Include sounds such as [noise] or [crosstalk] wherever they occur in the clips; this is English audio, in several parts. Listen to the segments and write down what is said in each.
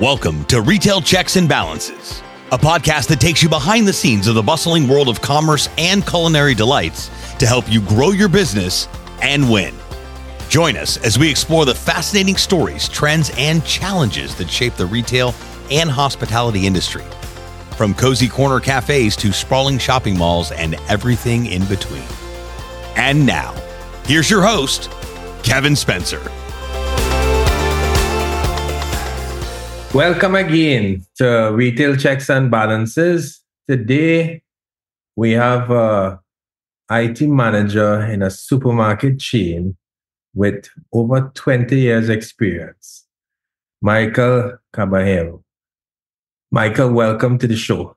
Welcome to Retail Checks and Balances, a podcast that takes you behind the scenes of the bustling world of commerce and culinary delights to help you grow your business and win. Join us as we explore the fascinating stories, trends, and challenges that shape the retail and hospitality industry. From cozy corner cafes to sprawling shopping malls and everything in between. And now, here's your host, Kevin Spencer. Welcome again to Retail Checks and Balances. Today, we have a IT manager in a supermarket chain with over 20 years experience, Michael Caballero. Michael, welcome to the show.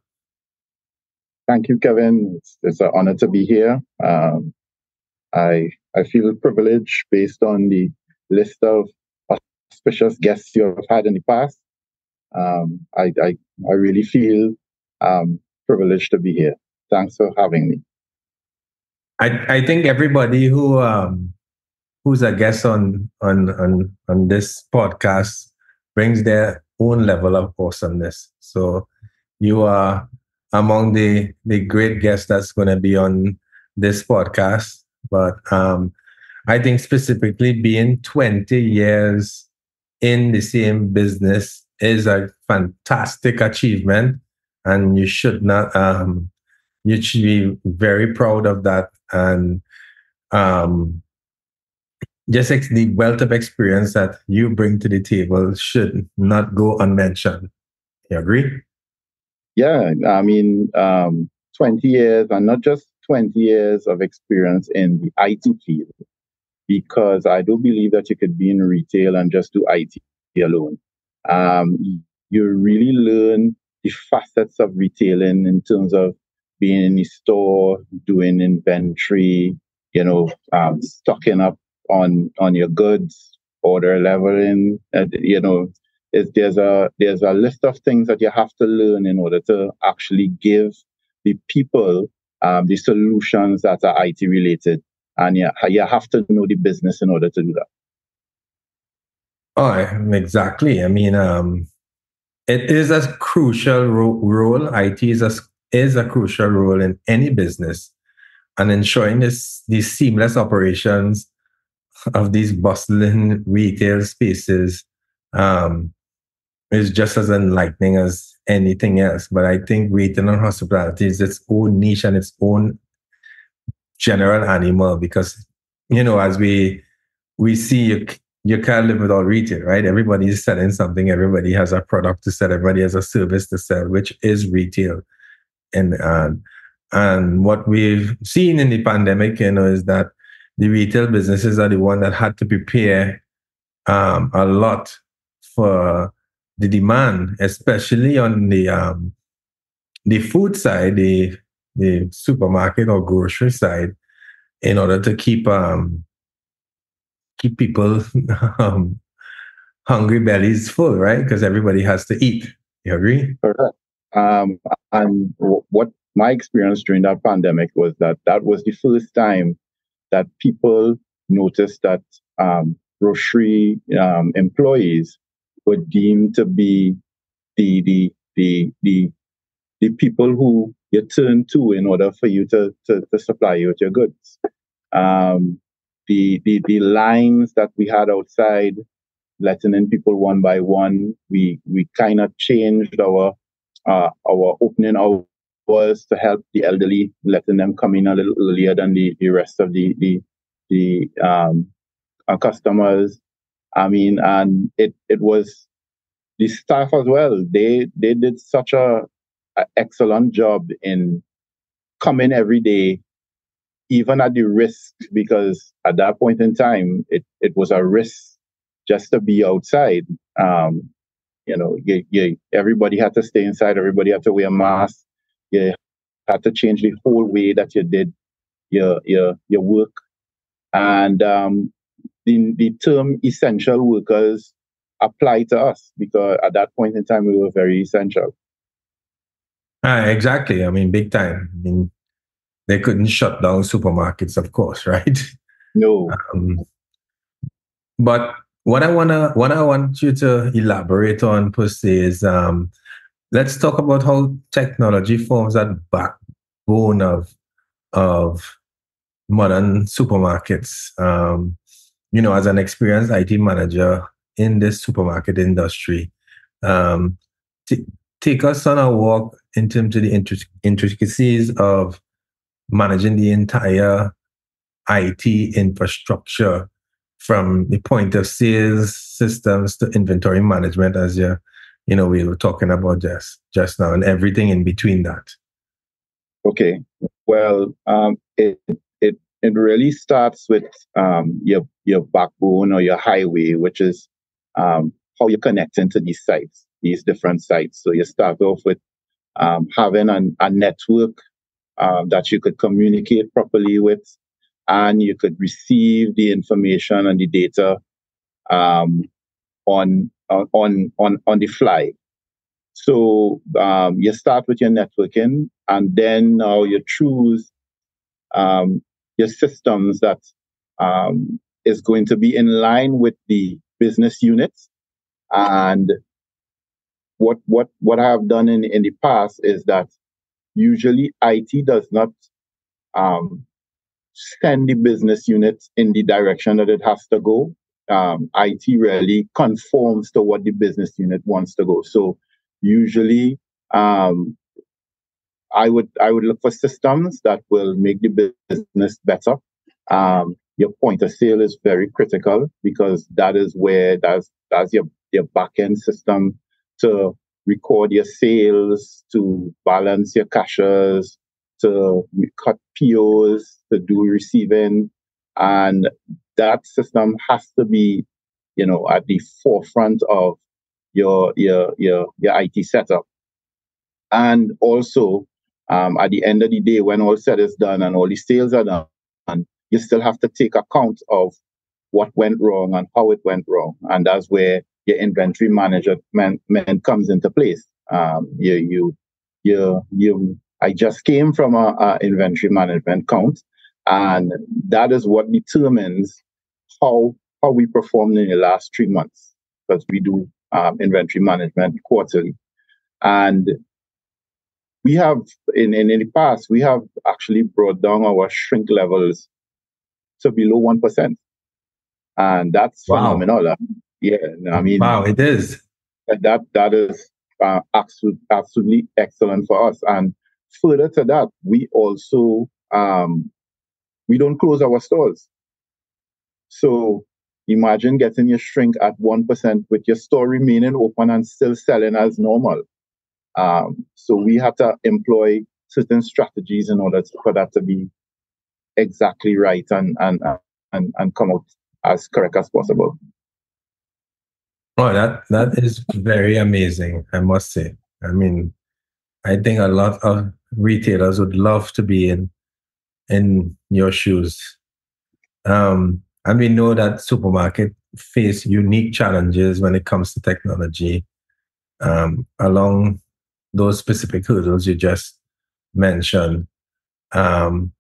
Thank you, Kevin. It's, it's an honor to be here. Um, I I feel privileged based on the list of auspicious guests you have had in the past um, I, I, I really feel um, privileged to be here. Thanks for having me. I, I think everybody who um, who's a guest on, on on on this podcast brings their own level of awesomeness. So you are among the the great guests that's going to be on this podcast. But um, I think specifically being 20 years in the same business is a fantastic achievement, and you should not. Um, you should be very proud of that, and um, just the wealth of experience that you bring to the table should not go unmentioned. You agree? Yeah, I mean, um, 20 years, and not just 20 years of experience in the IT field, because I do believe that you could be in retail and just do IT alone um, you really learn the facets of retailing in terms of being in the store, doing inventory, you know, um, stocking up on on your goods, order leveling, uh, you know, there's a there's a list of things that you have to learn in order to actually give the people um, the solutions that are IT related, and you, you have to know the business in order to do that. Oh, exactly. I mean, um, it is a crucial ro- role. IT is a, is a crucial role in any business and ensuring this, these seamless operations of these bustling retail spaces um, is just as enlightening as anything else. But I think retail and hospitality is its own niche and its own general animal because, you know, as we we see you can't live without retail, right? Everybody is selling something. Everybody has a product to sell. Everybody has a service to sell, which is retail. And and what we've seen in the pandemic, you know, is that the retail businesses are the one that had to prepare um, a lot for the demand, especially on the um, the food side, the the supermarket or grocery side, in order to keep um, keep people [laughs] um, hungry bellies full, right? Because everybody has to eat. You agree? Correct. Um, and what my experience during that pandemic was that that was the first time that people noticed that um, grocery um, employees were deemed to be the the the the the people who you turn to in order for you to to, to supply you with your goods. Um, the, the, the lines that we had outside, letting in people one by one, we, we kind of changed our, uh, our opening hours to help the elderly, letting them come in a little earlier than the, the rest of the, the, the, um, our customers. I mean, and it, it was the staff as well. They, they did such a, a excellent job in coming every day even at the risk, because at that point in time, it, it was a risk just to be outside. Um, you know, you, you, everybody had to stay inside, everybody had to wear masks. You had to change the whole way that you did your your your work. And um, the, the term essential workers apply to us because at that point in time we were very essential. Uh, exactly. I mean, big time. I mean, they couldn't shut down supermarkets, of course, [laughs] right? No. Um, but what I wanna what I want you to elaborate on per se is um, let's talk about how technology forms that backbone of of modern supermarkets. Um, you know, as an experienced IT manager in this supermarket industry, um, t- take us on a walk in terms of the intricacies of managing the entire IT infrastructure from the point of sales systems to inventory management, as you you know we were talking about just just now, and everything in between that. Okay, well, um, it it it really starts with um, your your backbone or your highway, which is um, how you connect into these sites, these different sites. So you start off with um, having an, a network um, that you could communicate properly with, and you could receive the information and the data um, on on on on the fly. So um, you start with your networking, and then now you choose um, your systems that um, is going to be in line with the business units. And what what what I have done in in the past is that usually IT does not um, send the business unit in the direction that it has to go. Um, IT really conforms to what the business unit wants to go. So usually, um, I would I would look for systems that will make the business better. Um, your point of sale is very critical because that is where that's that's your your back end system to record your sales, to balance your cashiers, to cut POs, to do receiving. And that system has to be, you know, at the forefront of your your your your IT setup. And also, um, at the end of the day, when all said is done and all the sales are done, you still have to take account of what went wrong and how it went wrong. And that's where your inventory management comes into place. Um, you, you, you, you, I just came from a, a, inventory management count, and that is what determines how how we performed in the last three months because we do um, inventory management quarterly, and we have in, in in the past we have actually brought down our shrink levels to below one percent, and that's wow. phenomenal. Yeah, I mean, wow, it is. That that is uh, absolutely absolutely excellent for us. And further to that, we also um, we don't close our stores. So imagine getting your shrink at one percent with your store remaining open and still selling as normal. Um, so we have to employ certain strategies in order to, for that to be exactly right and and and and come out as correct as possible. Oh, that that is very amazing, I must say. I mean, I think a lot of retailers would love to be in in your shoes. Um, and we know that supermarket face unique challenges when it comes to technology. Um, along those specific hurdles you just mentioned. Um,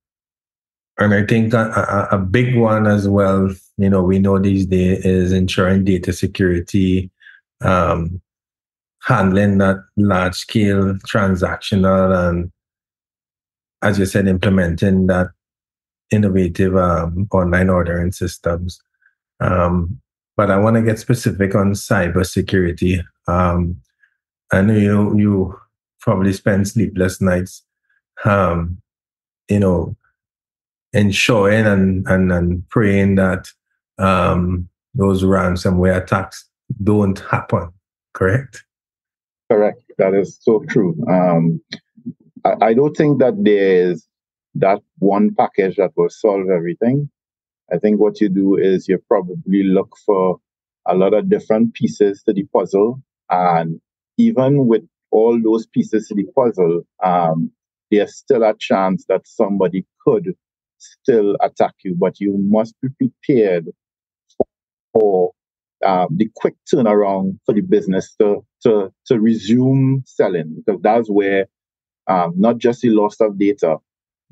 and I think a, a, a, big one as well, you know, we know these days is ensuring data security, um, handling that large scale transactional and, as you said, implementing that innovative um, online ordering systems. Um, but I want to get specific on cybersecurity. Um, I know you you probably spend sleepless nights, um, you know, ensuring and, and, and praying that um, those ransomware attacks don't happen, correct? Correct. That is so true. Um, I, I don't think that there's that one package that will solve everything. I think what you do is you probably look for a lot of different pieces to the puzzle. And even with all those pieces to the puzzle, um, there's still a chance that somebody could still attack you, but you must be prepared for uh, the quick turnaround for the business to, to, to resume selling, because that's where um, not just the loss of data,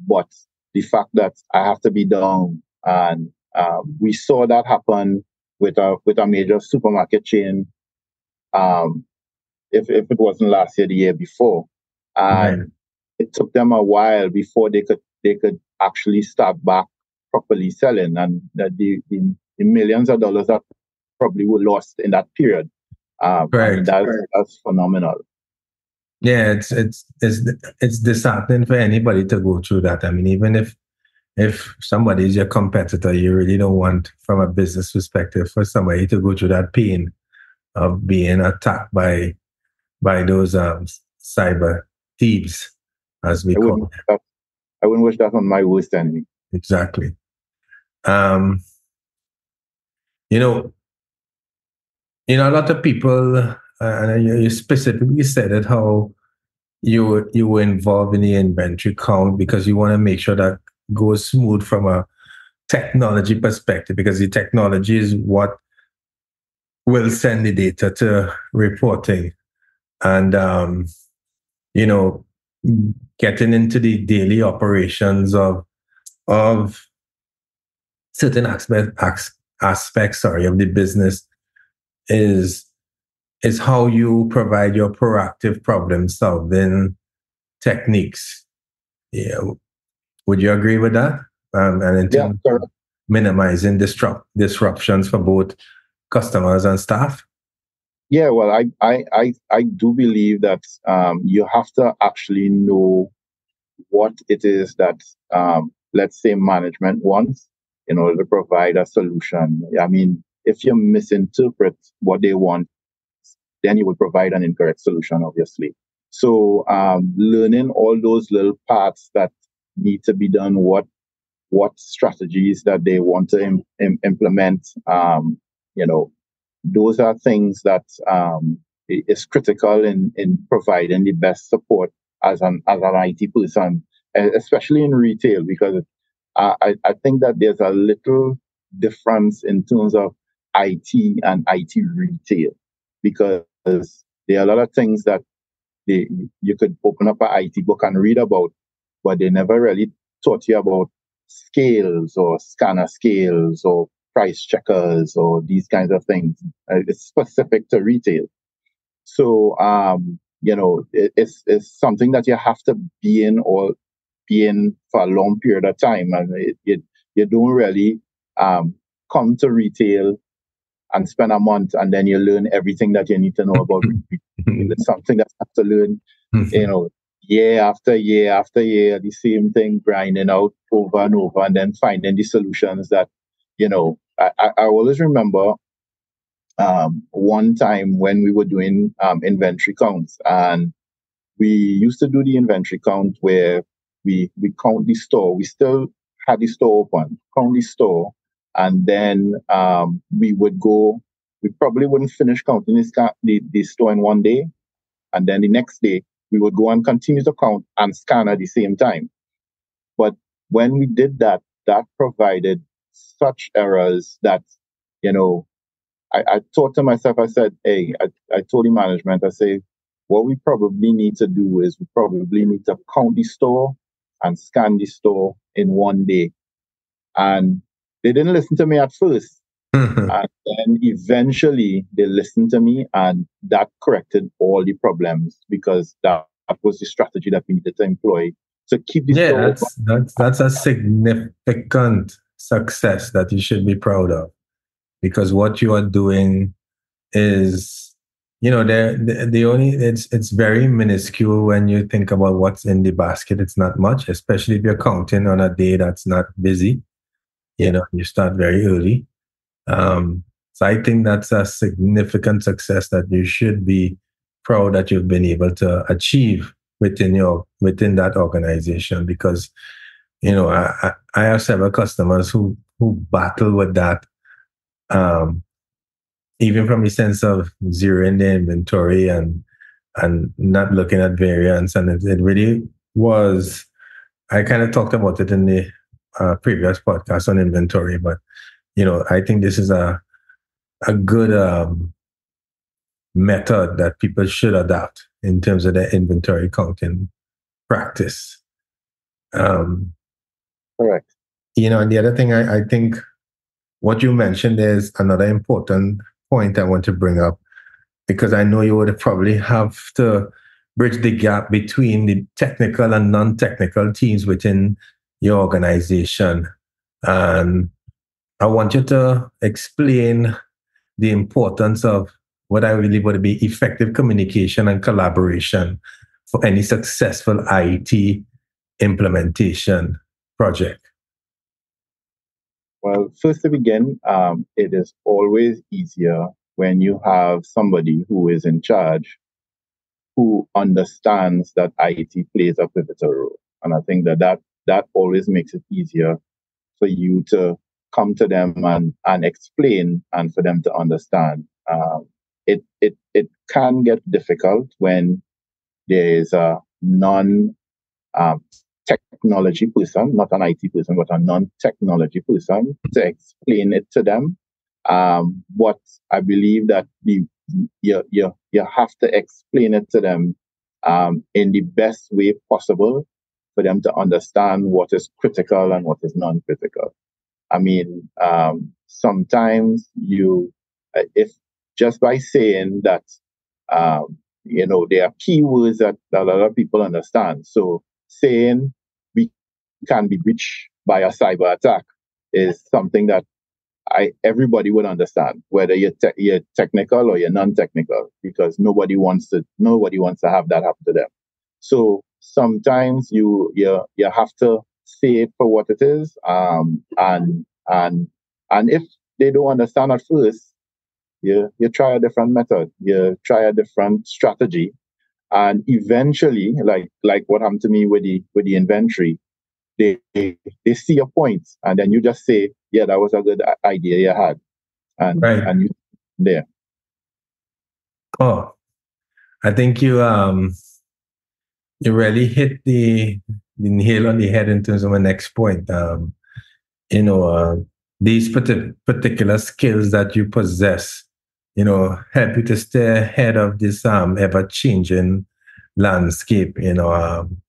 but the fact that I have to be down. And um, we saw that happen with a with a major supermarket chain. Um, if if it wasn't last year, the year before, and right. it took them a while before they could they could actually start back properly selling, and the the, the millions of dollars that probably were lost in that period. Um, right. That's, that's phenomenal. Yeah, it's it's it's it's disheartening for anybody to go through that. I mean, even if if somebody is your competitor, you really don't want, from a business perspective, for somebody to go through that pain of being attacked by by those um, cyber thieves, as we I call them. I wouldn't wish that on my worst enemy. Exactly. Um, you know, you know, a lot of people, uh, and you, you specifically said it how you you were involved in the inventory count because you want to make sure that goes smooth from a technology perspective because the technology is what will send the data to reporting and um, you know getting into the daily operations of of certain aspect, aspects sorry of the business is is how you provide your proactive problem solving techniques. Yeah would you agree with that? Um, and in terms yeah, minimizing disrupt disruptions for both customers and staff yeah well i i i, I do believe that um, you have to actually know what it is that um, let's say management wants in order to provide a solution i mean if you misinterpret what they want, then you will provide an incorrect solution, obviously. So um, learning all those little parts that need to be done, what what strategies that they want to Im- Im- implement, um, you know, those are things that um, is critical in in providing the best support as an as an IT person, especially in retail, because I I think that there's a little difference in terms of IT and IT retail because there are a lot of things that they, you could open up an IT book and read about, but they never really taught you about scales or scanner scales or price checkers or these kinds of things. Uh, it's specific to retail. So, um, you know, it, it's, it's something that you have to be in or be in for a long period of time. And it, it you don't really um, come to retail and spend a month and then you learn everything that you need to know about [laughs] it's something that you have to learn mm-hmm. you know year after year after year the same thing grinding out over and over and then finding the solutions that you know i, I always remember um, one time when we were doing um, inventory counts and we used to do the inventory count where we we count the store we still had the store open count the store and then um, we would go. We probably wouldn't finish counting this the, the store in one day, and then the next day we would go and continue to count and scan at the same time. But when we did that, that provided such errors that you know I, I thought to myself, I said, hey, I, I told the management, I say, what we probably need to do is we probably need to count the store and scan the store in one day. And they didn't listen to me at 1st mm-hmm. And then eventually they listened to me and that corrected all the problems because that, that was the strategy that we needed to employ to keep the yeah, that's, that's, that's a significant success that you should be proud of. Because what you are doing is you know the, the, the only it's it's very minuscule when you think about what's in the basket. It's not much especially if you're counting on a day that's not busy you know you start very early. Um, so i think that's a significant success that you should be proud that you've been able to achieve within your within that organization. Because you know i i have several customers who who battle with that um, even from the sense of zeroing the inventory and and not looking at variance and it, it really was i kind of talked about it in the uh, previous podcast on inventory, but you know, I think this is a a good um, method that people should adopt in terms of their inventory counting practice. Um, Correct. You know, and the other thing I, I think what you mentioned is another important point I want to bring up because I know you would probably have to bridge the gap between the technical and non-technical teams within your organization. And I want you to explain the importance of what I believe would be effective communication and collaboration for any successful IT implementation project. Well, first to begin, um, it is always easier when you have somebody who is in charge who understands that IT plays a pivotal role. And I think that that, that always makes it easier for you to come to them and, and explain and for them to understand. Um, it, it, it can get difficult when there is a non um, technology person, not an IT person, but a non-technology person to explain it to them. Um, what I believe that the you, you, you have to explain it to them um, in the best way possible for them to understand what is critical and what is non-critical. I mean, um, sometimes you, uh, if just by saying that, um, you know, there are keywords that, that a lot of people understand. So saying we can be breached by a cyber attack is something that I everybody would understand, whether you're te- you're technical or you're non-technical, because nobody wants to nobody wants to have that happen to them. So sometimes you you you have to say it for what it is, um, and and and if they don't understand at first, you you try a different method, you try a different strategy, and eventually, like like what happened to me with the with the inventory, they, they see your point and then you just say, yeah, that was a good idea you had. And, right. and you there. Oh, I think you, um, you really hit the, the nail on the head in terms of my next point. Um, you know, uh, these particular skills that you possess, you know, help you to stay ahead of this um, ever changing landscape. You know, um,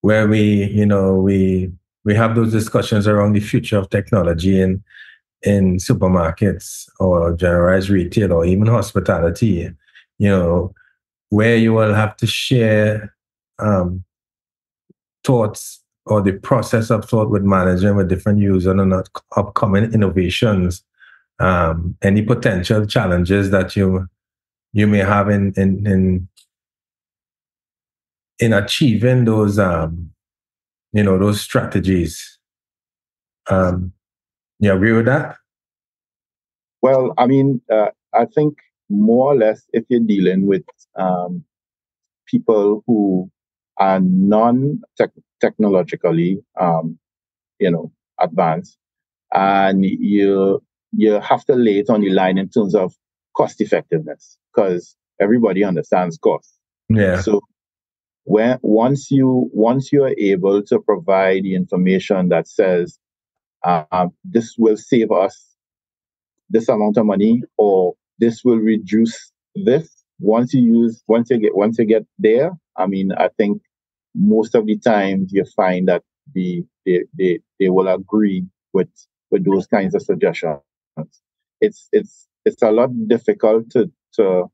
where we, you know, we we have those discussions around the future of technology in in supermarkets or generalized retail or even hospitality, you know, where you will have to share um, thoughts or the process of thought with management with different users and upcoming innovations, um, any potential challenges that you you may have in in, in in achieving those um you know those strategies? Um you agree with that? Well i mean uh, i think more or less if you're dealing with um people who are non technologically um you know advanced and you you have to lay it on the line in terms of cost effectiveness because everybody understands cost. Yeah. So when once you once you are able to provide the information that says uh, this will save us this amount of money or this will reduce this once you use once you get once you get there i mean i think most of the times you find that the they, they, they will agree with with those kinds of suggestions it's it's it's a lot difficult to to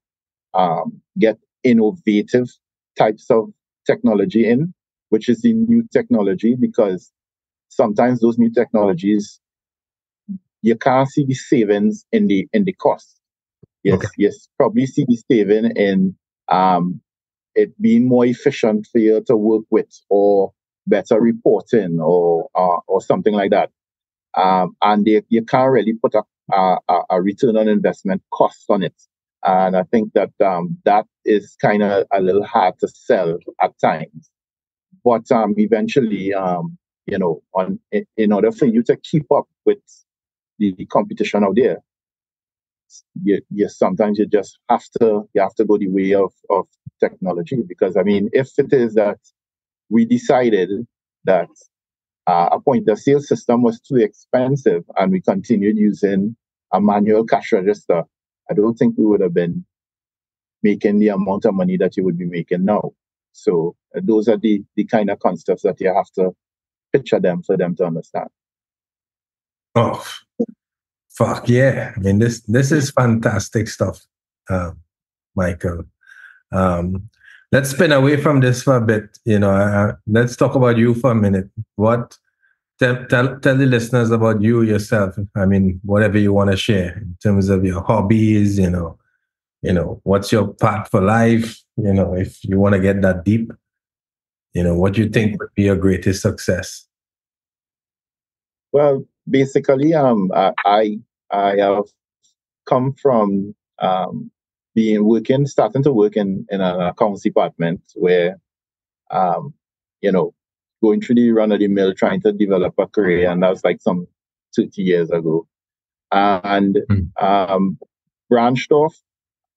um, get innovative types of technology in, which is the new technology, because sometimes those new technologies you can't see the savings in the in the cost. Yes, okay. yes, probably see the saving in um, it being more efficient for you to work with, or better reporting, or uh, or something like that. Um, and they, you can't really put a, a, a return on investment cost on it. And I think that um, that is kind of a little hard to sell at times. But um, eventually, um, you know, on in, order for you to keep up with the, the competition out there, you, you sometimes you just have to you have to go the way of, of technology because I mean, if it is that we decided that uh, a point of sale system was too expensive and we continued using a manual cash register I don't think we would have been making the amount of money that you would be making now. So uh, those are the, the kind of concepts that you have to picture them for them to understand. Oh, Fuck yeah! I mean this this is fantastic stuff, uh, Michael. Um, let's spin away from this for a bit. You know, uh, let's talk about you for a minute. What tell, tell tell the listeners about you yourself. I mean, whatever you want to share in terms of your hobbies. You know, you know, what's your path for life? You know, if you want to get that deep, you know, what do you think would be your greatest success? Well, basically, um, I I have come from um, being working, starting to work in in an accounts department where, um, you know, going through the run of the mill, trying to develop a career, and that was like some thirty years ago, and mm. um, branched off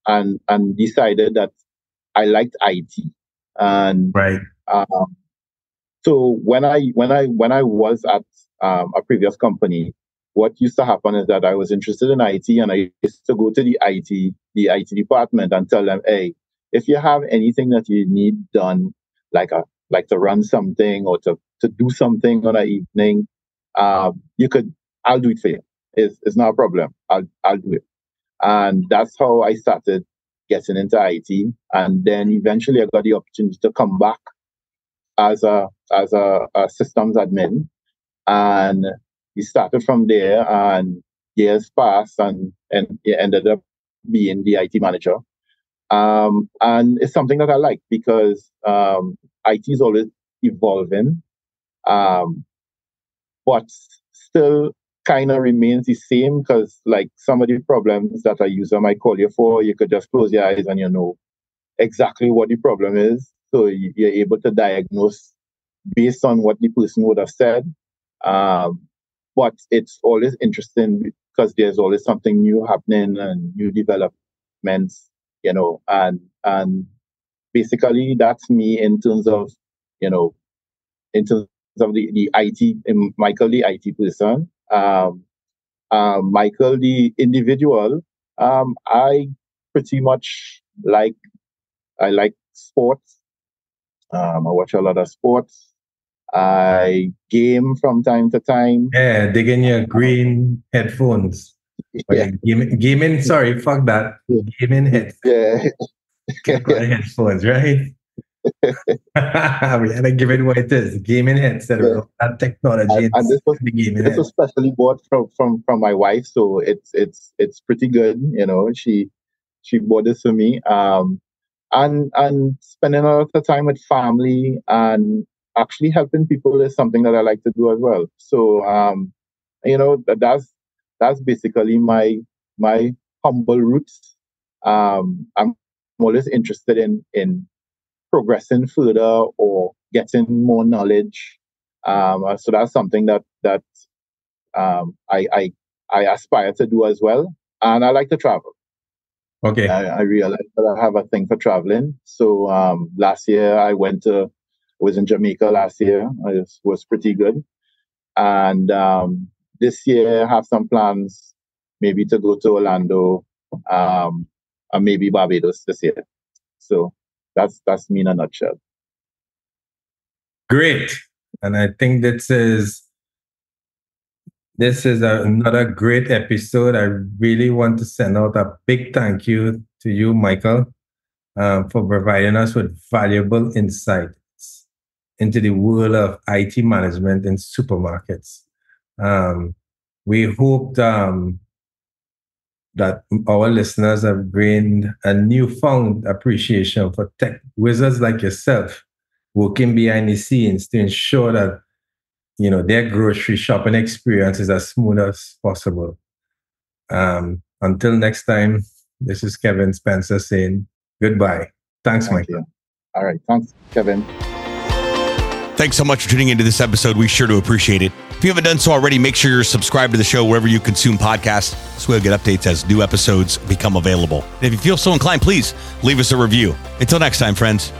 and and decided that I liked IT, and right. Um, so when I when I when I was at um, a previous company, what used to happen is that I was interested in IT, and I used to go to the IT the IT department and tell them, hey, if you have anything that you need done, like a like to run something or to to do something on an evening, um, you could I'll do it for you. It's, it's not a problem. I'll I'll do it. And that's how I started getting into IT. And then eventually I got the opportunity to come back as a as a, a systems admin. And we started from there and years passed and, and ended up being the IT manager. Um, and it's something that I like because um, IT is always evolving, um, but still kind of remains the same because like some of the problems that a user might call you for, you could just close your eyes and you know exactly what the problem is. So you're able to diagnose based on what the person would have said. Um, but it's always interesting because there's always something new happening and new developments, you know, and and basically that's me in terms of, you know, in terms of the, the IT, Michael, the IT person um, um, Michael, the individual, um, I pretty much like I like sports. Um, I watch a lot of sports. I game from time to time. Yeah, digging your green headphones. Yeah. Gaming, gaming, sorry, fuck that. Gaming head. Yeah. Green [laughs] headphones, right? [laughs] we had to give it what it is. Gaming headset, yeah. that technology. And, and this was, gaming this was specially bought from, from from my wife, so it's it's it's pretty good. You know, she she bought this for me. Um, and and spending a lot of time with family and actually helping people is something that I like to do as well. So um, you know, that's that's basically my my humble roots. Um, I'm always interested in in progressing further or getting more knowledge. Um, uh, so that's something that that um, I, I I aspire to do as well, and I like to travel. Okay. I, I realized that I have a thing for traveling. So um, last year I went to was in Jamaica last year. It was pretty good, and um, this year I have some plans, maybe to go to Orlando, um, and maybe Barbados this year. So that's that's me in a nutshell. Great, and I think this is this is another great episode. I really want to send out a big thank you to you, Michael, uh, for providing us with valuable insights into the world of IT management in supermarkets. Um, we hoped um, that our listeners have gained a newfound appreciation for tech wizards like yourself working behind the scenes to ensure that you know their grocery shopping experience is as smooth as possible. Um, until next time, this is Kevin Spencer saying goodbye. Thanks, Thank Michael. You. All right. Thanks, Kevin. Thanks so much for tuning into this episode. We sure do appreciate it. If you haven't done so already, make sure you're subscribed to the show wherever you consume podcasts so we'll get updates as new episodes become available. And if you feel so inclined, please leave us a review. Until next time, friends.